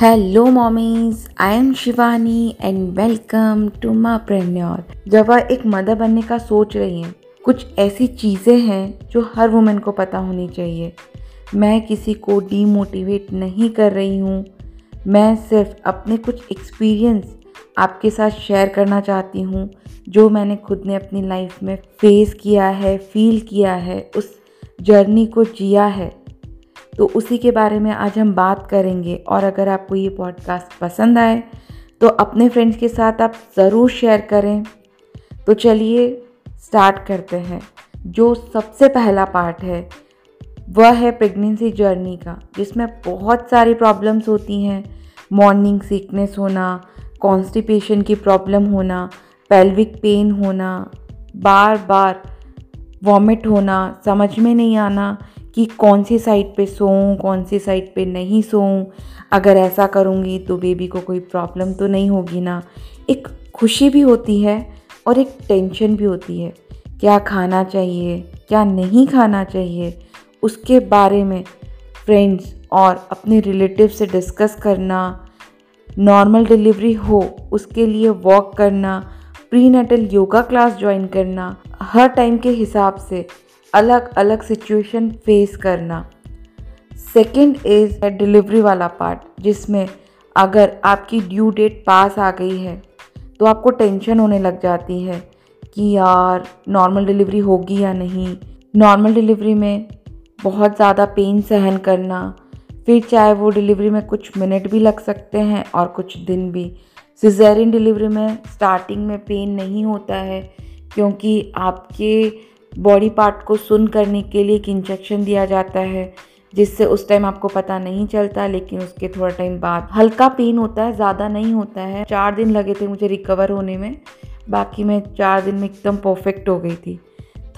Hello mommies I am Shivani and welcome to mompreneur जब आप एक मदर बनने का सोच रही हैं, कुछ ऐसी चीज़ें हैं जो हर वुमेन को पता होनी चाहिए। मैं किसी को डीमोटिवेट नहीं कर रही हूँ। मैं सिर्फ़ अपने कुछ एक्सपीरियंस आपके साथ शेयर करना चाहती हूँ, जो मैंने खुद ने अपनी लाइफ में फेस किया है फील किया है, उस जर्नी को जिया है। तो उसी के बारे में आज हम बात करेंगे। और अगर आपको ये पॉडकास्ट पसंद आए तो अपने फ्रेंड्स के साथ आप ज़रूर शेयर करें। तो चलिए स्टार्ट करते हैं। जो सबसे पहला पार्ट है, वह है प्रेगनेंसी जर्नी का, जिसमें बहुत सारी प्रॉब्लम्स होती हैं। मॉर्निंग सीकनेस होना कॉन्स्टिपेशन की प्रॉब्लम होना पेल्विक पेन होना बार बार वॉमिट होना, समझ में नहीं आना कि कौन सी साइड पे सोऊं, कौन सी साइड पे नहीं सोऊं। अगर ऐसा करूँगी तो बेबी को कोई प्रॉब्लम तो नहीं होगी ना। एक खुशी भी होती है और एक टेंशन भी होती है। क्या खाना चाहिए, क्या नहीं खाना चाहिए, उसके बारे में फ्रेंड्स और अपने रिलेटिव से डिस्कस करना नॉर्मल डिलीवरी हो, उसके लिए वॉक करना prenatal yoga class join करना, हर टाइम के हिसाब से अलग अलग सिचुएशन फेस करना। सेकंड इज़ डिलीवरी वाला पार्ट जिसमें अगर आपकी ड्यू डेट पास आ गई है तो आपको टेंशन होने लग जाती है कि यार नॉर्मल डिलीवरी होगी या नहीं। नॉर्मल डिलीवरी में बहुत ज़्यादा पेन सहन करना। फिर चाहे वो डिलीवरी में कुछ मिनट भी लग सकते हैं और कुछ दिन भी। सिजेरियन डिलीवरी में स्टार्टिंग में पेन नहीं होता है, क्योंकि आपके बॉडी पार्ट को सुन करने के लिए एक इंजेक्शन दिया जाता है, जिससे उस टाइम आपको पता नहीं चलता, लेकिन उसके थोड़ा टाइम बाद हल्का पेन होता है, ज़्यादा नहीं होता है। चार दिन लगे थे मुझे रिकवर होने में, बाकी मैं चार दिन में एकदम परफेक्ट हो गई थी।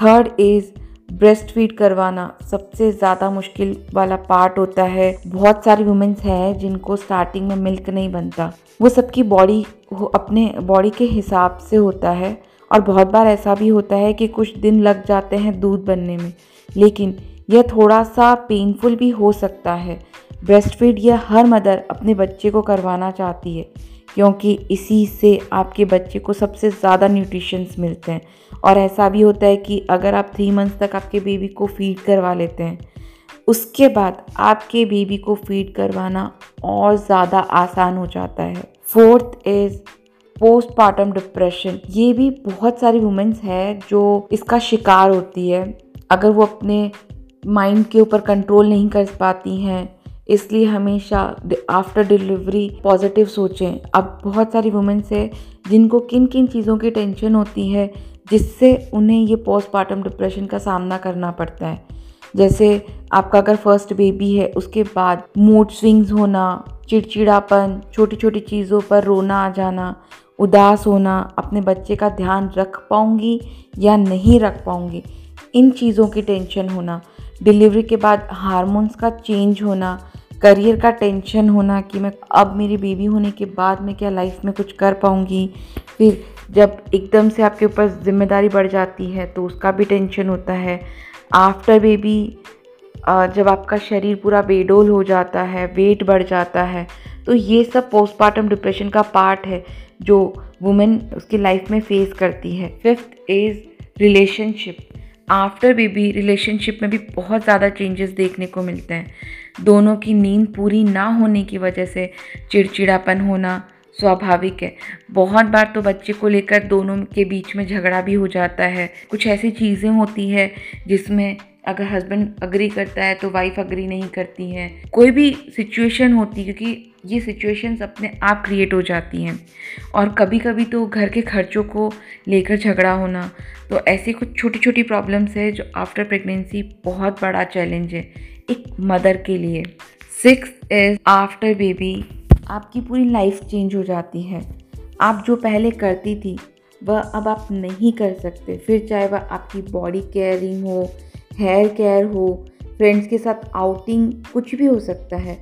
थर्ड इज़ ब्रेस्ट फ़ीड करवाना, सबसे ज़्यादा मुश्किल वाला पार्ट होता है। बहुत सारी वुमेंस हैं जिनको स्टार्टिंग में मिल्क नहीं बनता। वो सबकी बॉडी अपने बॉडी के हिसाब से होता है। और बहुत बार ऐसा भी होता है कि कुछ दिन लग जाते हैं दूध बनने में, लेकिन यह थोड़ा सा पेनफुल भी हो सकता है। ब्रेस्ट फ़ीड यह हर मदर अपने बच्चे को करवाना चाहती है, क्योंकि इसी से आपके बच्चे को सबसे ज़्यादा न्यूट्रिशंस मिलते हैं। और ऐसा भी होता है कि अगर आप थ्री मंथ्स तक आपके बेबी को फ़ीड करवा लेते हैं, उसके बाद आपके बेबी को फ़ीड करवाना और ज़्यादा आसान हो जाता है। फोर्थ इज़ पोस्टमार्टम डिप्रेशन ये भी बहुत सारी वुमेंस है जो इसका शिकार होती है। अगर वो अपने माइंड के ऊपर कंट्रोल नहीं कर पाती हैं, इसलिए हमेशा आफ्टर डिलीवरी पॉजिटिव सोचें। अब बहुत सारी वुमेंस है जिनको किन किन चीज़ों की टेंशन होती है, जिससे उन्हें ये पोस्टमार्टम डिप्रेशन का सामना करना पड़ता है। जैसे आपका अगर फ़र्स्ट बेबी है, उसके बाद मूड स्विंग्स होना, चिड़चिड़ापन छोटी छोटी चीज़ों पर रोना आ जाना उदास होना, अपने बच्चे का ध्यान रख पाऊँगी या नहीं रख पाऊँगी, इन चीज़ों की टेंशन होना। डिलीवरी के बाद हार्मोन्स का चेंज होना, करियर का टेंशन होना कि मैं अब मेरी बेबी होने के बाद मैं क्या लाइफ में कुछ कर पाऊँगी। फिर जब एकदम से आपके ऊपर ज़िम्मेदारी बढ़ जाती है तो उसका भी टेंशन होता है। आफ्टर बेबी जब आपका शरीर पूरा बेडोल हो जाता है, वेट बढ़ जाता है तो ये सब पोस्टमार्टम डिप्रेशन का पार्ट है। जो वुमेन उसकी लाइफ में फेस करती है। Fifth is relationship after baby relationship में भी बहुत ज़्यादा चेंजेस देखने को मिलते हैं। दोनों की नींद पूरी ना होने की वजह से चिड़चिड़ापन होना स्वाभाविक है। बहुत बार तो बच्चे को लेकर दोनों के बीच में झगड़ा भी हो जाता है। कुछ ऐसी चीज़ें होती है जिसमें अगर हस्बैंड अग्री करता है तो वाइफ अग्री नहीं करती है। कोई भी सिचुएशन होती है, क्योंकि ये सिचुएशंस अपने आप क्रिएट हो जाती हैं। और कभी कभी तो घर के खर्चों को लेकर झगड़ा होना तो ऐसी कुछ छोटी छोटी प्रॉब्लम्स है, जो आफ्टर प्रेगनेंसी बहुत बड़ा चैलेंज है, एक मदर के लिए। सिक्स इज़ आफ्टर बेबी आपकी पूरी लाइफ चेंज हो जाती है। आप जो पहले करती थी, वह अब आप नहीं कर सकते। फिर चाहे वह आपकी बॉडी केयरिंग हो हेयर केयर हो फ्रेंड्स के साथ आउटिंग कुछ भी हो सकता है।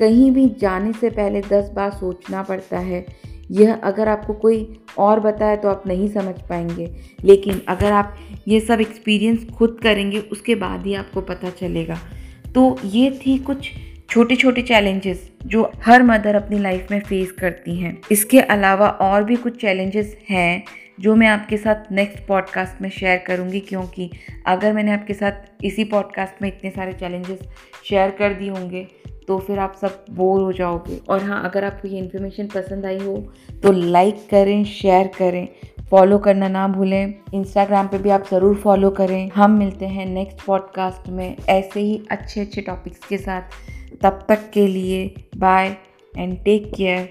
कहीं भी जाने से पहले दस बार सोचना पड़ता है। यह अगर आपको कोई और बताए तो आप नहीं समझ पाएँगे। लेकिन अगर आप ये सब एक्सपीरियंस खुद करेंगे, उसके बाद ही आपको पता चलेगा। तो ये थी कुछ छोटे छोटे चैलेंजेस जो हर मदर अपनी लाइफ में फेस करती हैं। इसके अलावा और भी कुछ चैलेंजेस हैं जो मैं आपके साथ नेक्स्ट पॉडकास्ट में शेयर करूँगी, क्योंकि अगर मैंने आपके साथ इसी पॉडकास्ट में इतने सारे चैलेंजेस शेयर कर दिए होंगे तो फिर आप सब बोर हो जाओगे। और हाँ अगर आपको ये इन्फॉर्मेशन पसंद आई हो तो लाइक करें शेयर करें फॉलो करना ना भूलें। इंस्टाग्राम पे भी आप ज़रूर फॉलो करें। हम मिलते हैं नेक्स्ट पॉडकास्ट में ऐसे ही अच्छे अच्छे टॉपिक्स के साथ। तब तक के लिए बाय एंड टेक केयर